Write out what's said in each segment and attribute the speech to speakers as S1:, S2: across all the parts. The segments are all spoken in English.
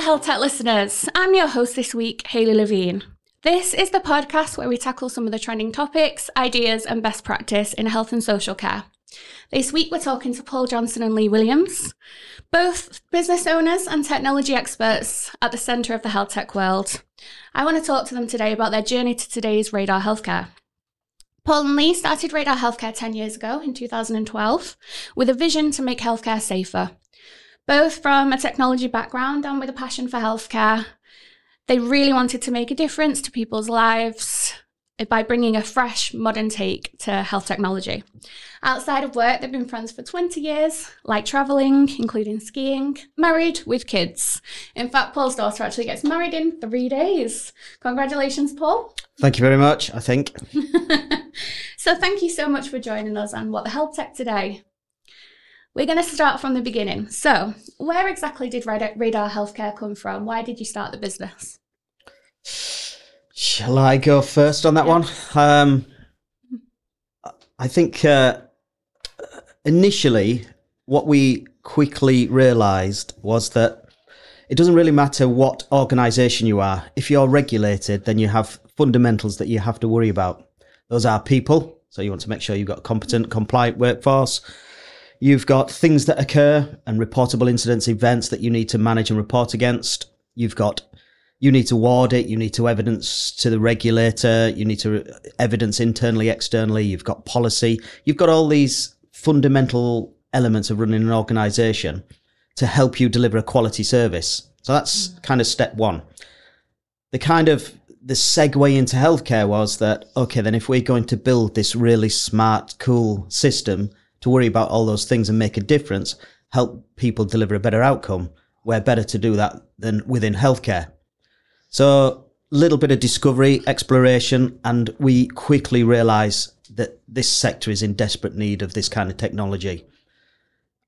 S1: the Health Tech listeners. I'm your host this week, Hayley Levene. This is the podcast where we tackle some of the trending topics, ideas, and best practice in health and social care. This week, we're talking to Paul Johnson and Lee Williams, both business owners and technology experts at the centre of the health tech world. I want to talk to them today about their journey to today's Radar Healthcare. Paul and Lee started Radar Healthcare 10 years ago in 2012 with a vision to make healthcare safer. Both from a technology background and with a passion for healthcare, they really wanted to make a difference to people's lives by bringing a fresh, modern take to health technology. Outside of work, they've been friends for 20 years, like traveling, including skiing, married with kids. In fact, Paul's daughter actually gets married in three days. Congratulations, Paul.
S2: Thank you very much, I think.
S1: so, thank you so much for joining us on What the Health Tech today. We're going to start from the beginning. So, where exactly did Radar Healthcare come from? Why did you start the business?
S2: Shall I go first on that yeah. one? Um, I think uh, initially, what we quickly realised was that it doesn't really matter what organisation you are. If you're regulated, then you have fundamentals that you have to worry about. Those are people. So you want to make sure you've got a competent, compliant workforce. You've got things that occur and reportable incidents, events that you need to manage and report against. You've got you need to audit. You need to evidence to the regulator. You need to evidence internally, externally. You've got policy. You've got all these fundamental elements of running an organization to help you deliver a quality service. So that's mm. kind of step one. The kind of the segue into healthcare was that, okay, then if we're going to build this really smart, cool system to worry about all those things and make a difference, help people deliver a better outcome, we're better to do that than within healthcare. So a little bit of discovery, exploration, and we quickly realize that this sector is in desperate need of this kind of technology.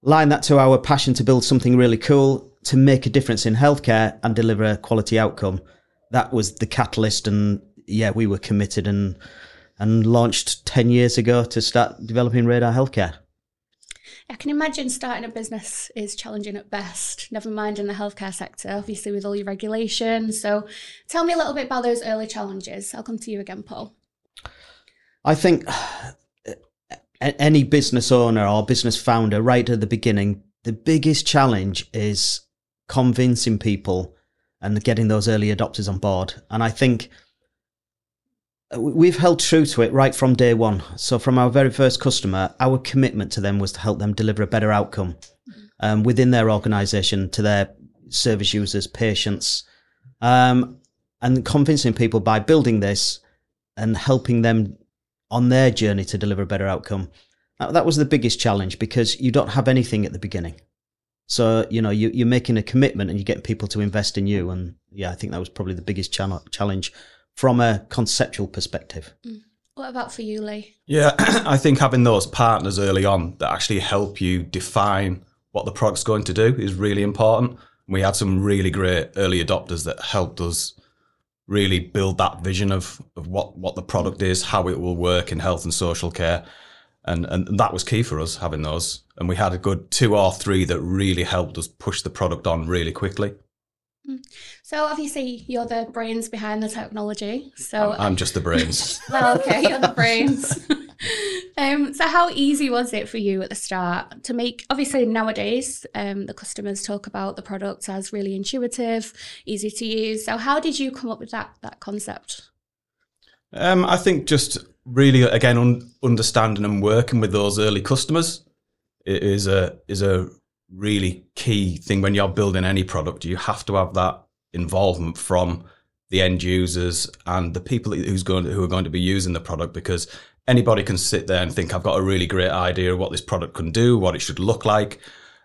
S2: Line that to our passion to build something really cool to make a difference in healthcare and deliver a quality outcome. That was the catalyst, and yeah, we were committed and and launched ten years ago to start developing Radar Healthcare.
S1: I can imagine starting a business is challenging at best, never mind in the healthcare sector, obviously with all your regulations. So tell me a little bit about those early challenges. I'll come to you again, Paul.
S2: I think any business owner or business founder, right at the beginning, the biggest challenge is convincing people and getting those early adopters on board. And I think we've held true to it right from day one. So from our very first customer, our commitment to them was to help them deliver a better outcome um, within their organisation to their service users, patients, um, and convincing people by building this and helping them on their journey to deliver a better outcome. That was the biggest challenge because you don't have anything at the beginning. So you know you, you're making a commitment and you get people to invest in you, and yeah, I think that was probably the biggest challenge from a conceptual perspective. Mm.
S1: What about for you, Lee?
S3: Yeah, I think having those partners early on that actually help you define what the product's going to do is really important. We had some really great early adopters that helped us really build that vision of, of what, what the product is, how it will work in health and social care. And, and that was key for us having those. And we had a good two or three that really helped us push the product on really quickly.
S1: Mm. So obviously you're the brains behind the technology. So
S3: I'm, just the brains.
S1: well, okay, you're the brains. um, so how easy was it for you at the start to make? Obviously nowadays um, the customers talk about the product as really intuitive, easy to use. So how did you come up with that that concept?
S3: Um, I think just really again un- understanding and working with those early customers is a is a really key thing when you're building any product. You have to have that involvement from the end users and the people who's going to, who are going to be using the product because anybody can sit there and think I've got a really great idea of what this product can do, what it should look like,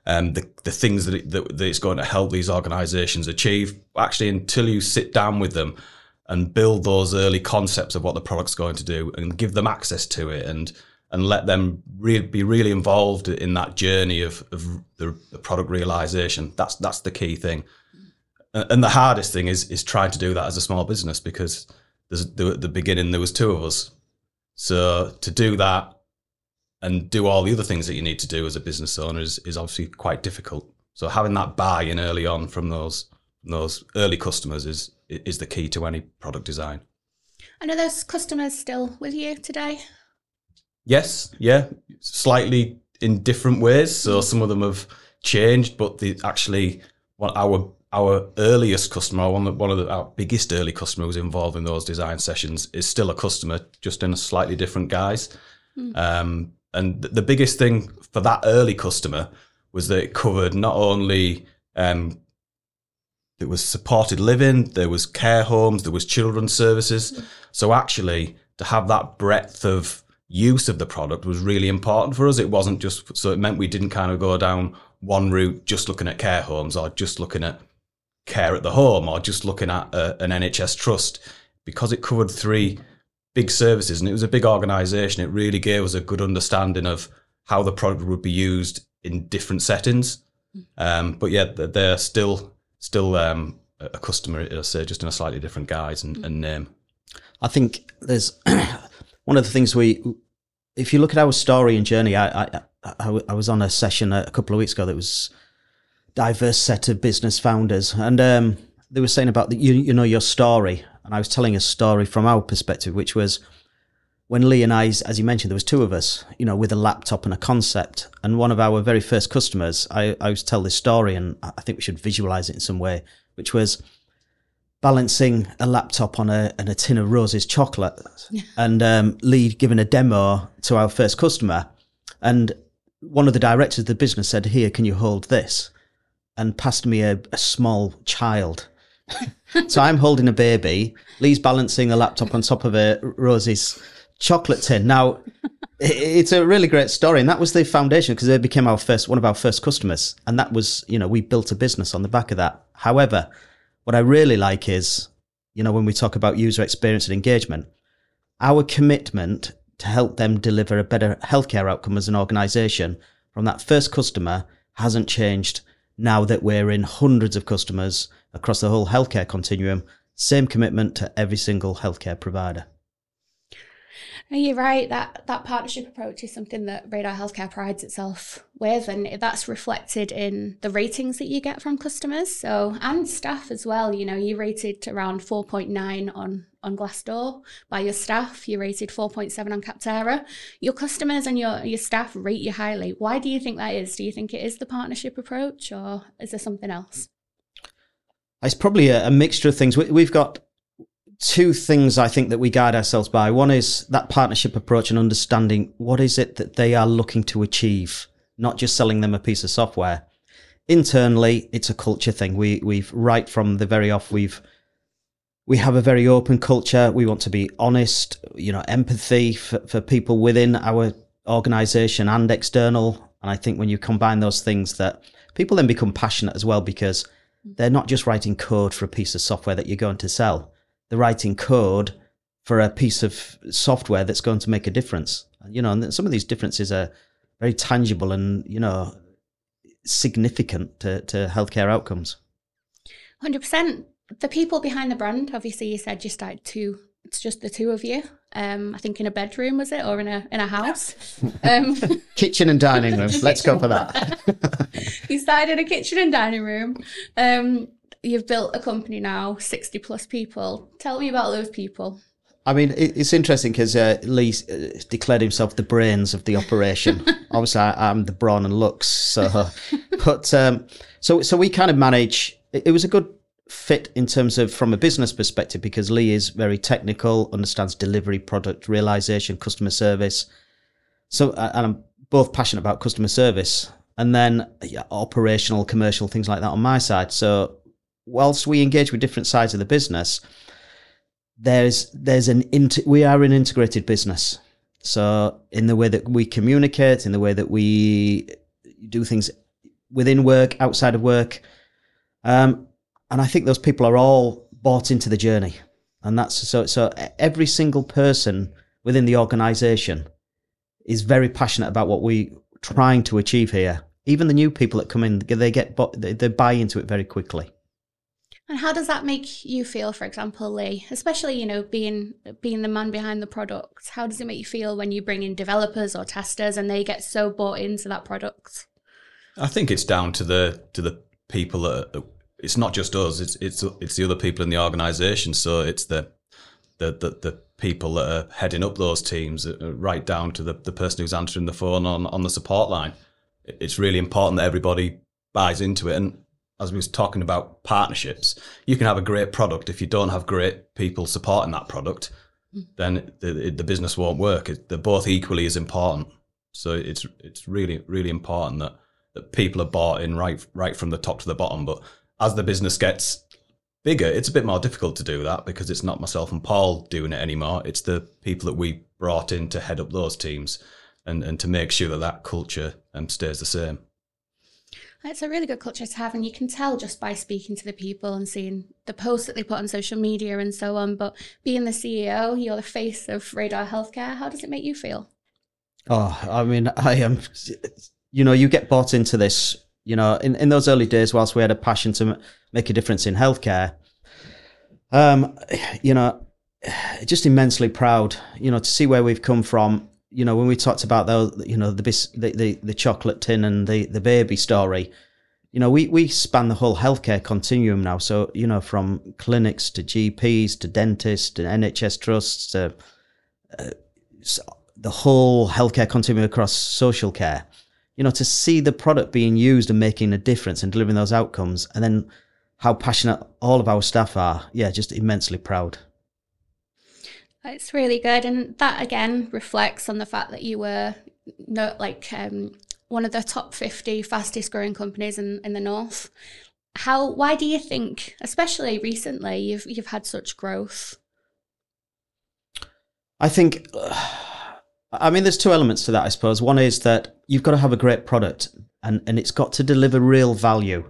S3: um, the the things that, it, that, that it's going to help these organisations achieve. Actually, until you sit down with them and build those early concepts of what the product's going to do and give them access to it and and let them re- be really involved in that journey of, of the, the, product realization. That's that's the key thing. And the hardest thing is is trying to do that as a small business because there's the, at the beginning there was two of us. So to do that and do all the other things that you need to do as a business owner is, is obviously quite difficult. So having that buy-in early on from those those early customers is is the key to any product design.
S1: And are those customers still with you today?
S3: Yes, yeah, slightly in different ways. So some of them have changed, but the actually what our our earliest customer, one of, one of the, our biggest early customers involved in those design sessions, is still a customer, just in a slightly different guise. Mm. Um, and the biggest thing for that early customer was that it covered not only um, it was supported living, there was care homes, there was children's services. So actually, to have that breadth of use of the product was really important for us. It wasn't just so it meant we didn't kind of go down one route, just looking at care homes or just looking at care at the home or just looking at a, an NHS trust because it covered three big services and it was a big organization. It really gave us a good understanding of how the product would be used in different settings. Um, but yeah, they're still still um, a customer, I say, just in a slightly different guise and, and name.
S2: I think there's one of the things we, if you look at our story and journey, I, I, I, I was on a session a couple of weeks ago that was diverse set of business founders, and um, they were saying about the, you, you know your story, and I was telling a story from our perspective, which was when Lee and I, as you mentioned, there was two of us, you know, with a laptop and a concept, and one of our very first customers, I, I was tell this story, and I think we should visualize it in some way, which was balancing a laptop on a, and a tin of Roses chocolate, and um, Lee giving a demo to our first customer, and one of the directors of the business said, "Here, can you hold this?" and passed me a, a small child. so I'm holding a baby. Lee's balancing a laptop on top of a Rosie's chocolate tin. Now, it's a really great story, and that was the foundation because they became our first one of our first customers, and that was you know we built a business on the back of that. However, what I really like is you know when we talk about user experience and engagement, our commitment to help them deliver a better healthcare outcome as an organization from that first customer hasn't changed now that we're in hundreds of customers across the whole healthcare continuum. Same commitment to every single healthcare provider.
S1: You're right. That that partnership approach is something that Radar Healthcare prides itself with, and that's reflected in the ratings that you get from customers. So and staff as well. You know, you rated around four point nine on on Glassdoor by your staff. You rated four point seven on Capterra. Your customers and your your staff rate you highly. Why do you think that is? Do you think it is the partnership approach, or is there something else?
S2: It's probably a, a mixture of things. We, we've got two things I think that we guide ourselves by. One is that partnership approach and understanding what is it that they are looking to achieve, not just selling them a piece of software. Internally, it's a culture thing. We we've right from the very off we've we have a very open culture. We want to be honest, you know, empathy for, for people within our organization and external. And I think when you combine those things that people then become passionate as well because they're not just writing code for a piece of software that you're going to sell the writing code for a piece of software that's going to make a difference. You know, and some of these differences are very tangible and you know significant to, to healthcare outcomes.
S1: Hundred percent. The people behind the brand, obviously, you said you started two. It's just the two of you. Um, I think in a bedroom was it, or in a in a house?
S2: Um, kitchen and dining room. Let's go for that.
S1: you started in a kitchen and dining room. Um, you've built a company now, 60 plus people. Tell me about those people.
S2: I mean, it's interesting because uh, Lee uh, declared himself the brains of the operation. Obviously, I, am the brawn and looks. So, but um, so so we kind of manage. It, was a good fit in terms of from a business perspective because Lee is very technical, understands delivery, product realization, customer service. So, and I'm both passionate about customer service, and then yeah, operational, commercial things like that on my side. So whilst we engage with different sides of the business, there's there's an inter- we are an integrated business. So in the way that we communicate, in the way that we do things within work, outside of work, um, and I think those people are all bought into the journey, and that's so so every single person within the organisation is very passionate about what we are trying to achieve here. Even the new people that come in, they get they buy into it very quickly.
S1: And how does that make you feel, for example, Lee? Especially, you know, being being the man behind the product. How does it make you feel when you bring in developers or testers and they get so bought into that product?
S3: I think it's down to the to the people that it's not just us; it's it's it's the other people in the organisation. So it's the the, the the people that are heading up those teams, uh, right down to the the person who's answering the phone on on the support line. It's really important that everybody buys into it. And as we was talking about partnerships, you can have a great product if you don't have great people supporting that product, then the the business won't work. They're both equally as important. So it's it's really really important that that people are bought in right right from the top to the bottom. But as the business gets bigger, it's a bit more difficult to do that because it's not myself and Paul doing it anymore. It's the people that we brought in to head up those teams and, and to make sure that that culture um, stays the same.
S1: It's a really good culture to have, and you can tell just by speaking to the people and seeing the posts that they put on social media and so on. But being the CEO, you're the face of Radar Healthcare. How does it make you feel?
S2: Oh, I mean, I am. You know, you get bought into this. You know, in, in those early days, whilst we had a passion to make a difference in healthcare, um, you know, just immensely proud. You know, to see where we've come from. You know, when we talked about the, you know, the bis- the, the, the chocolate tin and the the baby story. You know, we, we span the whole healthcare continuum now. So, you know, from clinics to GPs to dentists to NHS trusts to uh, the whole healthcare continuum across social care. You know, to see the product being used and making a difference and delivering those outcomes, and then how passionate all of our staff are. Yeah, just immensely proud.
S1: It's really good, and that again reflects on the fact that you were like um, one of the top fifty fastest growing companies in, in the north. How? Why do you think, especially recently, you've you've had such growth?
S2: I think. Uh, I mean, there's two elements to that, I suppose. One is that you've got to have a great product and, and it's got to deliver real value.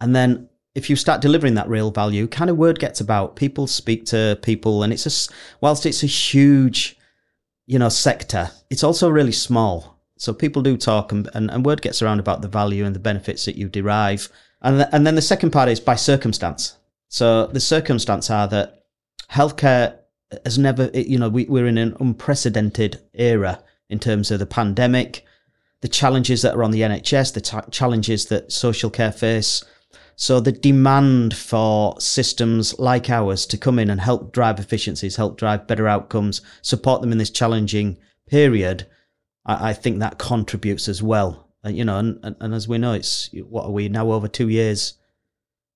S2: And then if you start delivering that real value, kind of word gets about. People speak to people, and it's a, whilst it's a huge, you know, sector, it's also really small. So people do talk and, and, and word gets around about the value and the benefits that you derive. And, the, and then the second part is by circumstance. So the circumstance are that healthcare has never, you know, we, we're in an unprecedented era in terms of the pandemic, the challenges that are on the NHS, the t- challenges that social care face. So the demand for systems like ours to come in and help drive efficiencies, help drive better outcomes, support them in this challenging period, I, I think that contributes as well. Uh, you know, and, and, and as we know, it's what are we now over two years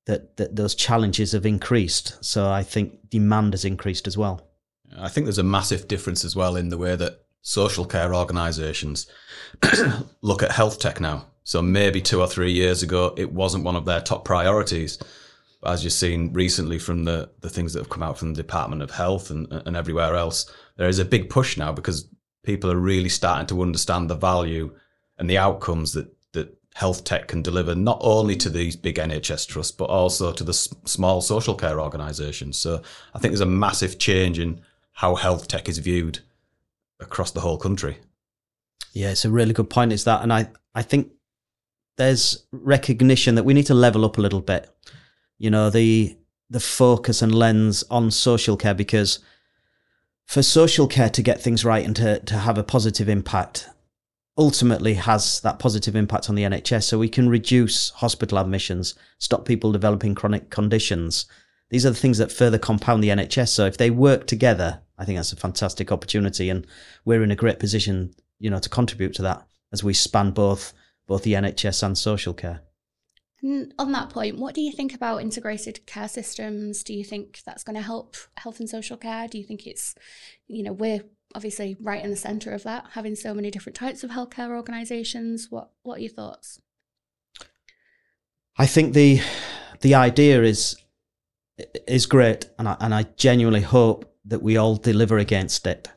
S2: that, that those challenges have increased. So I think demand has increased as well.
S3: I think there's a massive difference as well in the way that social care organisations look at health tech now. So maybe two or three years ago, it wasn't one of their top priorities. As you've seen recently from the, the things that have come out from the Department of Health and, and everywhere else, there is a big push now because people are really starting to understand the value and the outcomes that, that health tech can deliver not only to these big NHS trusts, but also to the s- small social care organisations. So I think there's a massive change in how health tech is viewed across the whole country.
S2: Yeah, it's a really good point. Is that, and I, I think there's recognition that we need to level up a little bit. You know, the the focus and lens on social care because for social care to get things right and to, to have a positive impact ultimately has that positive impact on the NHS. So we can reduce hospital admissions, stop people developing chronic conditions. These are the things that further compound the NHS. So if they work together, I think that's a fantastic opportunity, and we're in a great position, you know, to contribute to that as we span both both the NHS and social care.
S1: And on that point, what do you think about integrated care systems? Do you think that's going to help health and social care? Do you think it's, you know, we're obviously right in the centre of that, having so many different types of healthcare organisations. What What are your thoughts?
S2: I think the the idea is is great, and I, and I genuinely hope that we all deliver against it.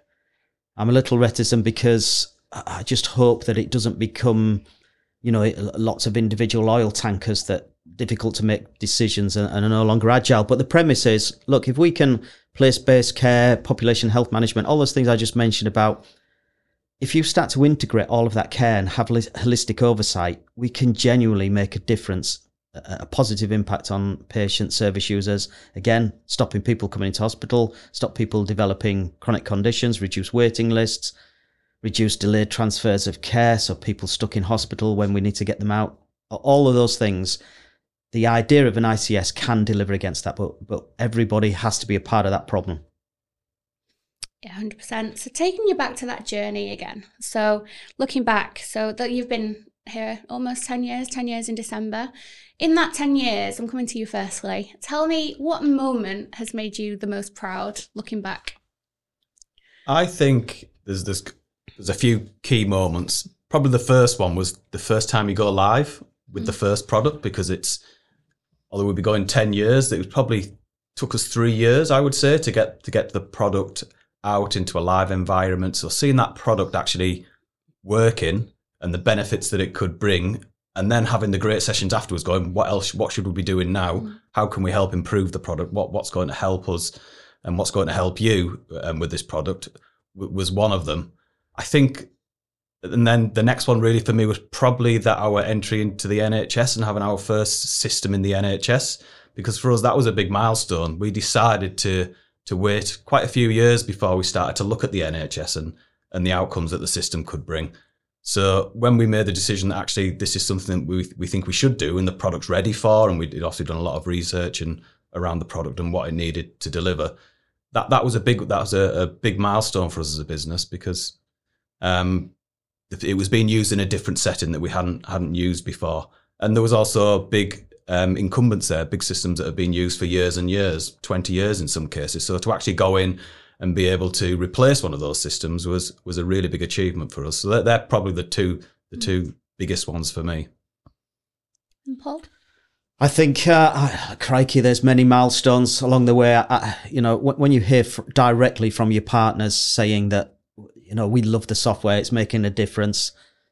S2: I'm a little reticent because I just hope that it doesn't become, you know, lots of individual oil tankers that difficult to make decisions and, and are no longer agile. But the premise is, look, if we can place-based care, population health management, all those things I just mentioned about, if you start to integrate all of that care and have holistic oversight, we can genuinely make a difference a positive impact on patient service users. Again, stopping people coming into hospital, stop people developing chronic conditions, reduce waiting lists, reduce delayed transfers of care, so people stuck in hospital when we need to get them out. All of those things. the idea of an ICS can deliver against that, but but everybody has to be a part of that problem.
S1: Yeah, hundred percent. So taking you back to that journey again. So looking back, so that you've been here almost ten years, ten years in December. In that ten years, I'm coming to you firstly. Tell me what moment has made you the most proud looking back.
S3: I think there's there's there's a few key moments. Probably the first one was the first time you go live with the first product because it's although we'd be going 10 years it probably took us three years i would say to get to get the product out into a live environment. So seeing that product actually working and the benefits that it could bring and then having the great sessions afterwards going what else what should we be doing now? How can we help improve the product? What what's going to help us and what's going to help you um, with this product w- was one of them i think and then the next one really for me was probably that our entry into the NHS and having our first system in the NHS because for us that was a big milestone. We decided to to wait quite a few years before we started to look at the NHS and and the outcomes that the system could bring. So when we made the decision that actually this is something we we think we should do and the product's ready for, and we'd also done a lot of research and around the product and what it needed to deliver, that that was a big that was a, a big milestone for us as a business because um, it was being used in a different setting that we hadn't hadn't used before, and there was also big um, incumbents there, big systems that have been used for years and years, twenty years in some cases. So to actually go in and be able to replace one of those systems was was a really big achievement for us. So they're, they're probably the two the two biggest ones for me.
S1: And Paul?
S2: I think, uh, crikey, there's many milestones along the way. I, you know, when, when you hear f- directly from your partners saying that, you know, we love the software, it's making a difference,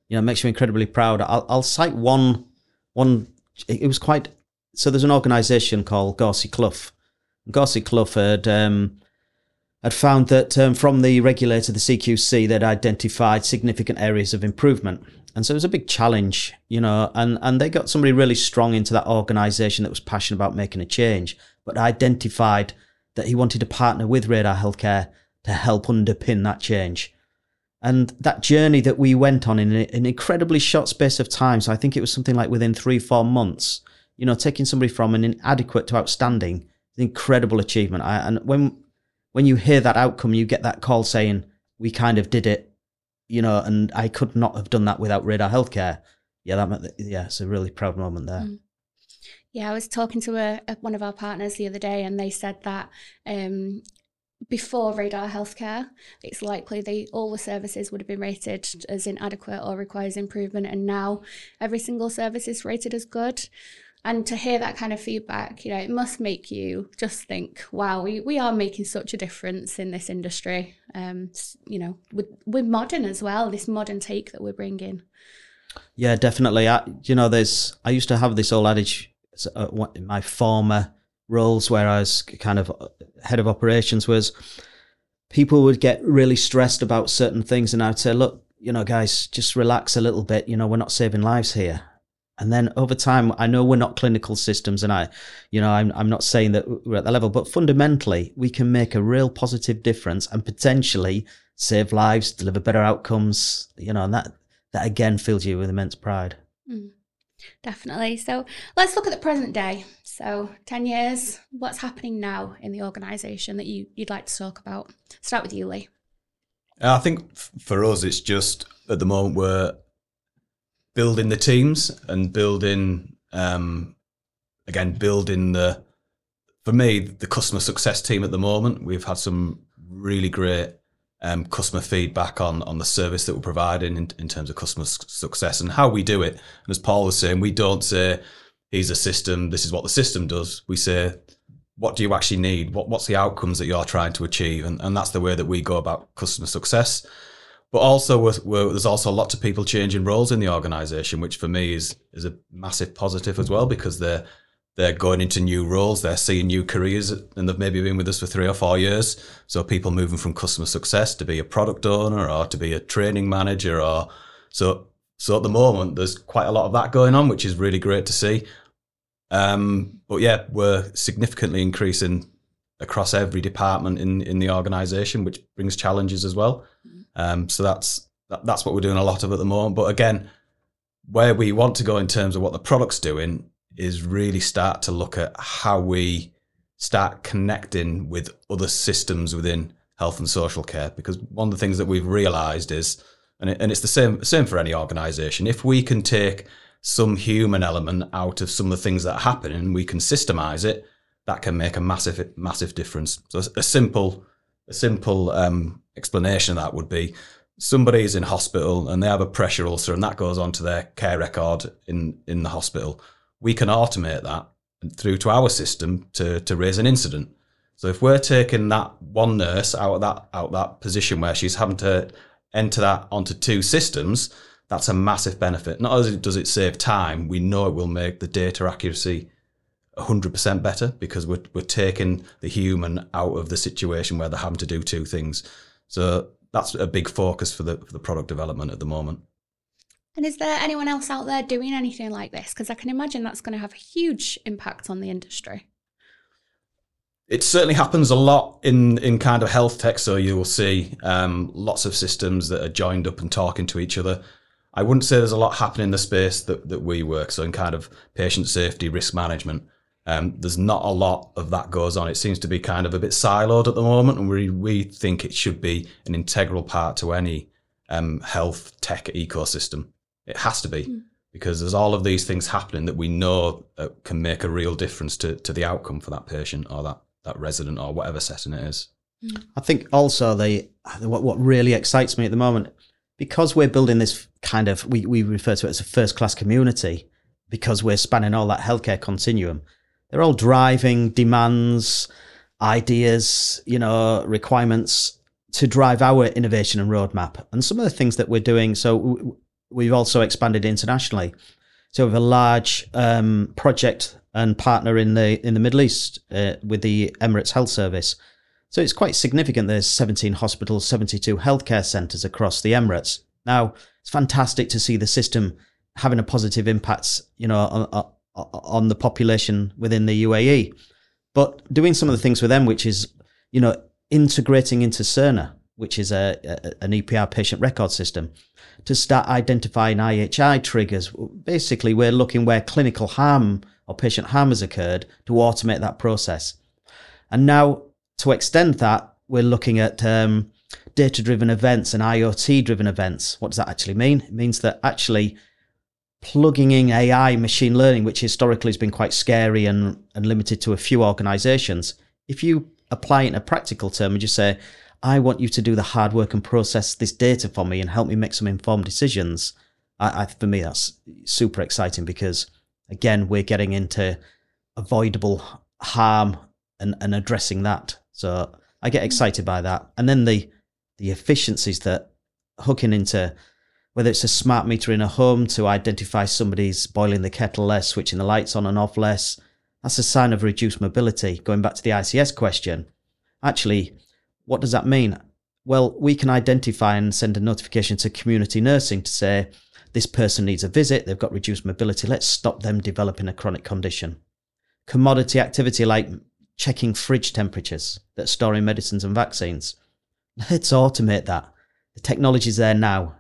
S2: you know, it makes you incredibly proud. I'll, I'll cite one, one, it, was quite, so there's an organization called Gorsey Clough. Gorsey Clough had, um, had found that um, from the regulator, the CQC, they'd identified significant areas of improvement. And so it was a big challenge, you know, and, and they got somebody really strong into that organization that was passionate about making a change, but identified that he wanted to partner with Radar Healthcare to help underpin that change. And that journey that we went on in an incredibly short space of time, so I think it was something like within three, four months, you know, taking somebody from an inadequate to outstanding, an incredible achievement. I, and when when you hear that outcome, you get that call saying, we kind of did it, you know, and I could not have done that without Radar Healthcare. Yeah, that yeah, it's a really proud moment there.
S1: Mm. Yeah, I was talking to a, a, one of our partners the other day, and they said that um, before Radar Healthcare, it's likely they all the services would have been rated as inadequate or requires improvement, and now every single service is rated as good. And to hear that kind of feedback, you know, it must make you just think, wow, we, we are making such a difference in this industry. Um, you know, with, with modern as well, this modern take that we're bringing.
S2: Yeah, definitely. I, you know, there's, I used to have this old adage uh, in my former roles where I was kind of uh, head of operations was people would get really stressed about certain things. And I'd say, look, you know, guys, just relax a little bit. You know, we're not saving lives here. And then over time, I know we're not clinical systems, and I, you know, I'm I'm not saying that we're at that level, but fundamentally, we can make a real positive difference and potentially save lives, deliver better outcomes. You know, and that that again fills you with immense pride.
S1: Mm, definitely. So let's look at the present day. So ten years, what's happening now in the organisation that you you'd like to talk about? Start with you, Lee.
S3: I think for us, it's just at the moment we're building the teams and building um, again building the for me the customer success team at the moment we've had some really great um, customer feedback on on the service that we're providing in, in terms of customer success and how we do it and as paul was saying we don't say here's a system. This is what the system does. We say what do you actually need? What, what's the outcomes that you're trying to achieve? And, and that's the way that we go about customer success. But also, there's also lots of people changing roles in the organisation, which for me is is a massive positive as well because they're they're going into new roles, they're seeing new careers, and they've maybe been with us for three or four years. So people moving from customer success to be a product owner or to be a training manager, or so. So at the moment, there's quite a lot of that going on, which is really great to see. Um, but yeah, we're significantly increasing across every department in in the organisation, which brings challenges as well. Um, so that's that, that's what we're doing a lot of at the moment. But again, where we want to go in terms of what the product's doing is really start to look at how we start connecting with other systems within health and social care. Because one of the things that we've realised is, and, it, and it's the same same for any organisation, if we can take some human element out of some of the things that happen and we can systemize it, that can make a massive massive difference. So a simple a simple um, explanation of that would be somebody is in hospital and they have a pressure ulcer and that goes onto their care record in in the hospital. We can automate that through to our system to to raise an incident. So if we're taking that one nurse out of that out of that position where she's having to enter that onto two systems, that's a massive benefit. Not only does it save time, we know it will make the data accuracy 100% better because we're, we're taking the human out of the situation where they're having to do two things. So that's a big focus for the, for the product development at the moment.
S1: And is there anyone else out there doing anything like this? Because I can imagine that's going to have a huge impact on the industry.
S3: It certainly happens a lot in, in kind of health tech. So you will see um, lots of systems that are joined up and talking to each other. I wouldn't say there's a lot happening in the space that, that we work. So in kind of patient safety, risk management, um, there's not a lot of that goes on. It seems to be kind of a bit siloed at the moment, and we we think it should be an integral part to any um, health tech ecosystem. It has to be mm. because there's all of these things happening that we know uh, can make a real difference to to the outcome for that patient or that that resident or whatever setting it is.
S2: Mm. I think also the what what really excites me at the moment because we're building this kind of we we refer to it as a first class community because we're spanning all that healthcare continuum they're all driving demands, ideas, you know, requirements to drive our innovation and roadmap. And some of the things that we're doing, so we've also expanded internationally. So we have a large um, project and partner in the in the Middle East uh, with the Emirates Health Service. So it's quite significant. There's 17 hospitals, 72 healthcare centres across the Emirates. Now it's fantastic to see the system having a positive impact, you know, on, on the population within the UAE. But doing some of the things with them, which is, you know, integrating into Cerner, which is a, a, an EPR patient record system, to start identifying IHI triggers. Basically, we're looking where clinical harm or patient harm has occurred to automate that process. And now to extend that, we're looking at um, data driven events and IoT driven events. What does that actually mean? It means that actually plugging in AI, machine learning, which historically has been quite scary and, and limited to a few organizations, if you apply it in a practical term and just say, I want you to do the hard work and process this data for me and help me make some informed decisions, I, I, for me, that's super exciting because, again, we're getting into avoidable harm and, and addressing that. So I get hmm. excited by that. And then the, the efficiencies that hooking into whether it's a smart meter in a home to identify somebody's boiling the kettle less, switching the lights on and off less, that's a sign of reduced mobility. Going back to the ICS question, actually, what does that mean? Well, we can identify and send a notification to community nursing to say, this person needs a visit, they've got reduced mobility, let's stop them developing a chronic condition. Commodity activity like checking fridge temperatures that storing medicines and vaccines. Let's automate that. The technology's there now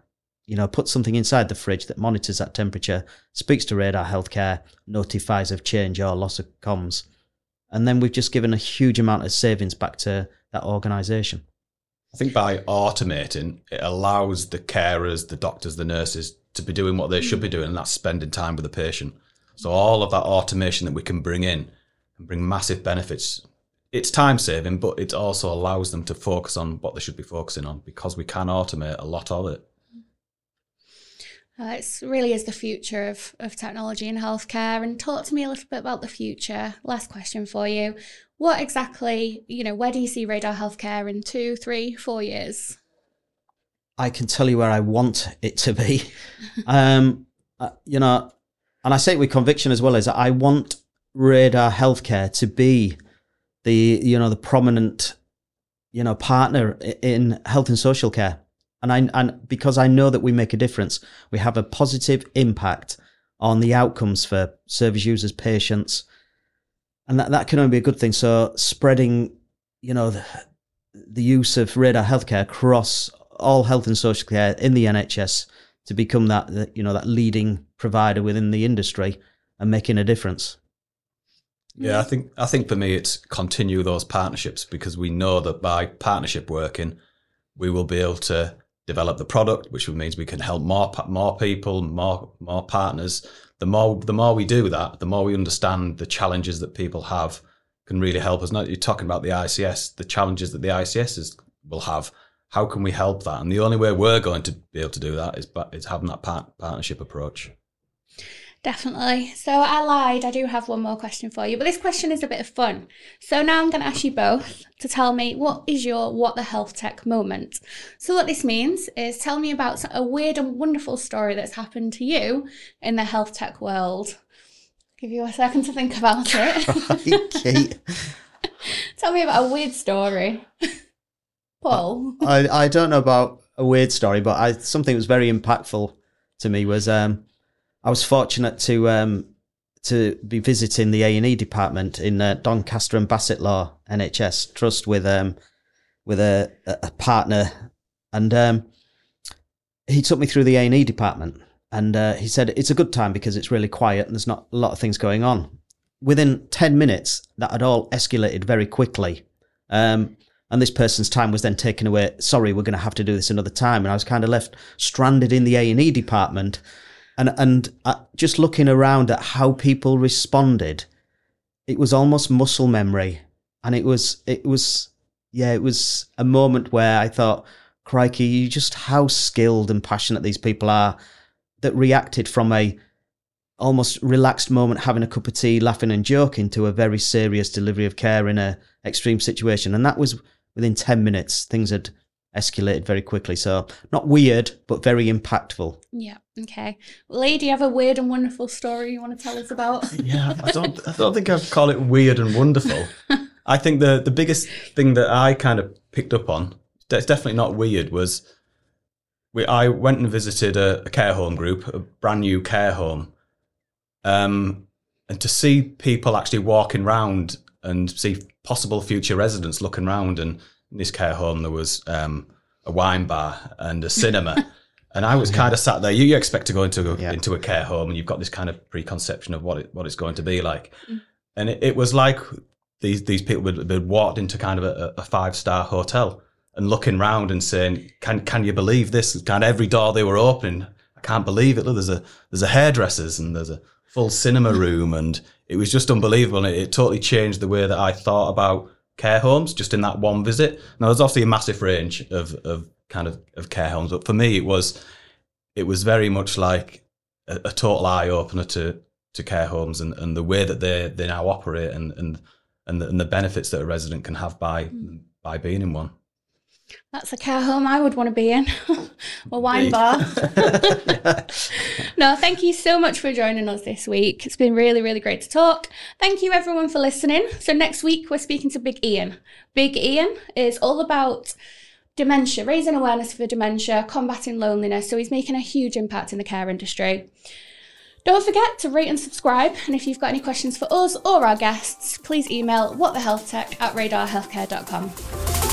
S2: you know, put something inside the fridge that monitors that temperature, speaks to Radar Healthcare, notifies of change or loss of comms. And then we've just given a huge amount of savings back to that organisation.
S3: I think by automating, it allows the carers, the doctors, the nurses to be doing what they should be doing, and that's spending time with the patient. So all of that automation that we can bring in and bring massive benefits. It's time saving, but it also allows them to focus on what they should be focusing on because we can automate a lot of it.
S1: Uh, it really is the future of, of technology in healthcare. And talk to me a little bit about the future. Last question for you. What exactly, you know, where do you see Radar Healthcare in two, three, four years?
S2: I can tell you where I want it to be. um, uh, you know, and I say it with conviction as well, is I want Radar Healthcare to be the, you know, the prominent, you know, partner in health and social care and I and because I know that we make a difference, we have a positive impact on the outcomes for service users, patients, and that that can only be a good thing. So spreading, you know, the, the use of radar healthcare across all health and social care in the NHS to become that, you know that leading provider within the industry. and making a difference.
S3: Yeah, I think I think for me it's continue those partnerships because we know that by partnership working, we will be able to develop the product, which means we can help more more people, more more partners. The more the more we do that, the more we understand the challenges that people have can really help us. Now you're talking about the ICS, the challenges that the ICS will have. How can we help that? And the only way we're going to be able to do that is is having that part, partnership approach.
S1: Definitely. So I lied. I do have one more question for you, but this question is a bit of fun. So now I'm going to ask you both to tell me what is your what the health tech moment. So what this means is tell me about a weird and wonderful story that's happened to you in the health tech world. Give you a second to think about it.
S2: Kate.
S1: tell me about a weird story. Paul.
S2: I, I don't know about a weird story, but I something that was very impactful to me was um I was fortunate to um, to be visiting the A and E department in uh, Doncaster and Bassetlaw NHS Trust with um, with a, a partner, and um, he took me through the A and E department, and uh, he said it's a good time because it's really quiet and there's not a lot of things going on. Within ten minutes, that had all escalated very quickly. Um, and this person's time was then taken away. Sorry, we're going to have to do this another time. And I was kind of left stranded in the A and E department and and uh, just looking around at how people responded, it was almost muscle memory, and it was it was yeah, it was a moment where I thought, crikey, you just how skilled and passionate these people are that reacted from a almost relaxed moment having a cup of tea laughing and joking to a very serious delivery of care in a extreme situation. And that was within 10 minutes things had escalated very quickly. So not weird, but very impactful.
S1: Yeah. Okay. Lee, do you have a weird and wonderful story you want to tell us about?
S3: yeah, I don't. I don't think I'd call it weird and wonderful. I think the the biggest thing that I kind of picked up on, it's definitely not weird, was we. I went and visited a, a care home group, a brand new care home, um, and to see people actually walking around and see possible future residents looking around and in this care home there was um, a wine bar and a cinema. and I was kind of sat there. You, you expect to go into a, yeah. into a care home, and you've got this kind of preconception of what it what it's going to be like. Mm. And it, it, was like these these people had, had walked into kind of a, a five star hotel and looking around and saying, "Can can you believe this?" Kind of every door they were opening, I can't believe it. Look, there's a there's a hairdressers and there's a full cinema room, and it was just unbelievable. And it, it totally changed the way that I thought about care homes just in that one visit. Now there's obviously a massive range of, of kind of, of care homes, but for me it was it was very much like a, a total eye opener to to care homes and, and the way that they they now operate and and and the, and the benefits that a resident can have by mm. by being in one.
S1: That's a care home I would want to be in. a wine bar. no, thank you so much for joining us this week. It's been really, really great to talk. Thank you everyone for listening. So next week we're speaking to Big Ian. Big Ian is all about dementia, raising awareness for dementia, combating loneliness. So he's making a huge impact in the care industry. Don't forget to rate and subscribe. And if you've got any questions for us or our guests, please email whatthehealthtech at radarhealthcare.com.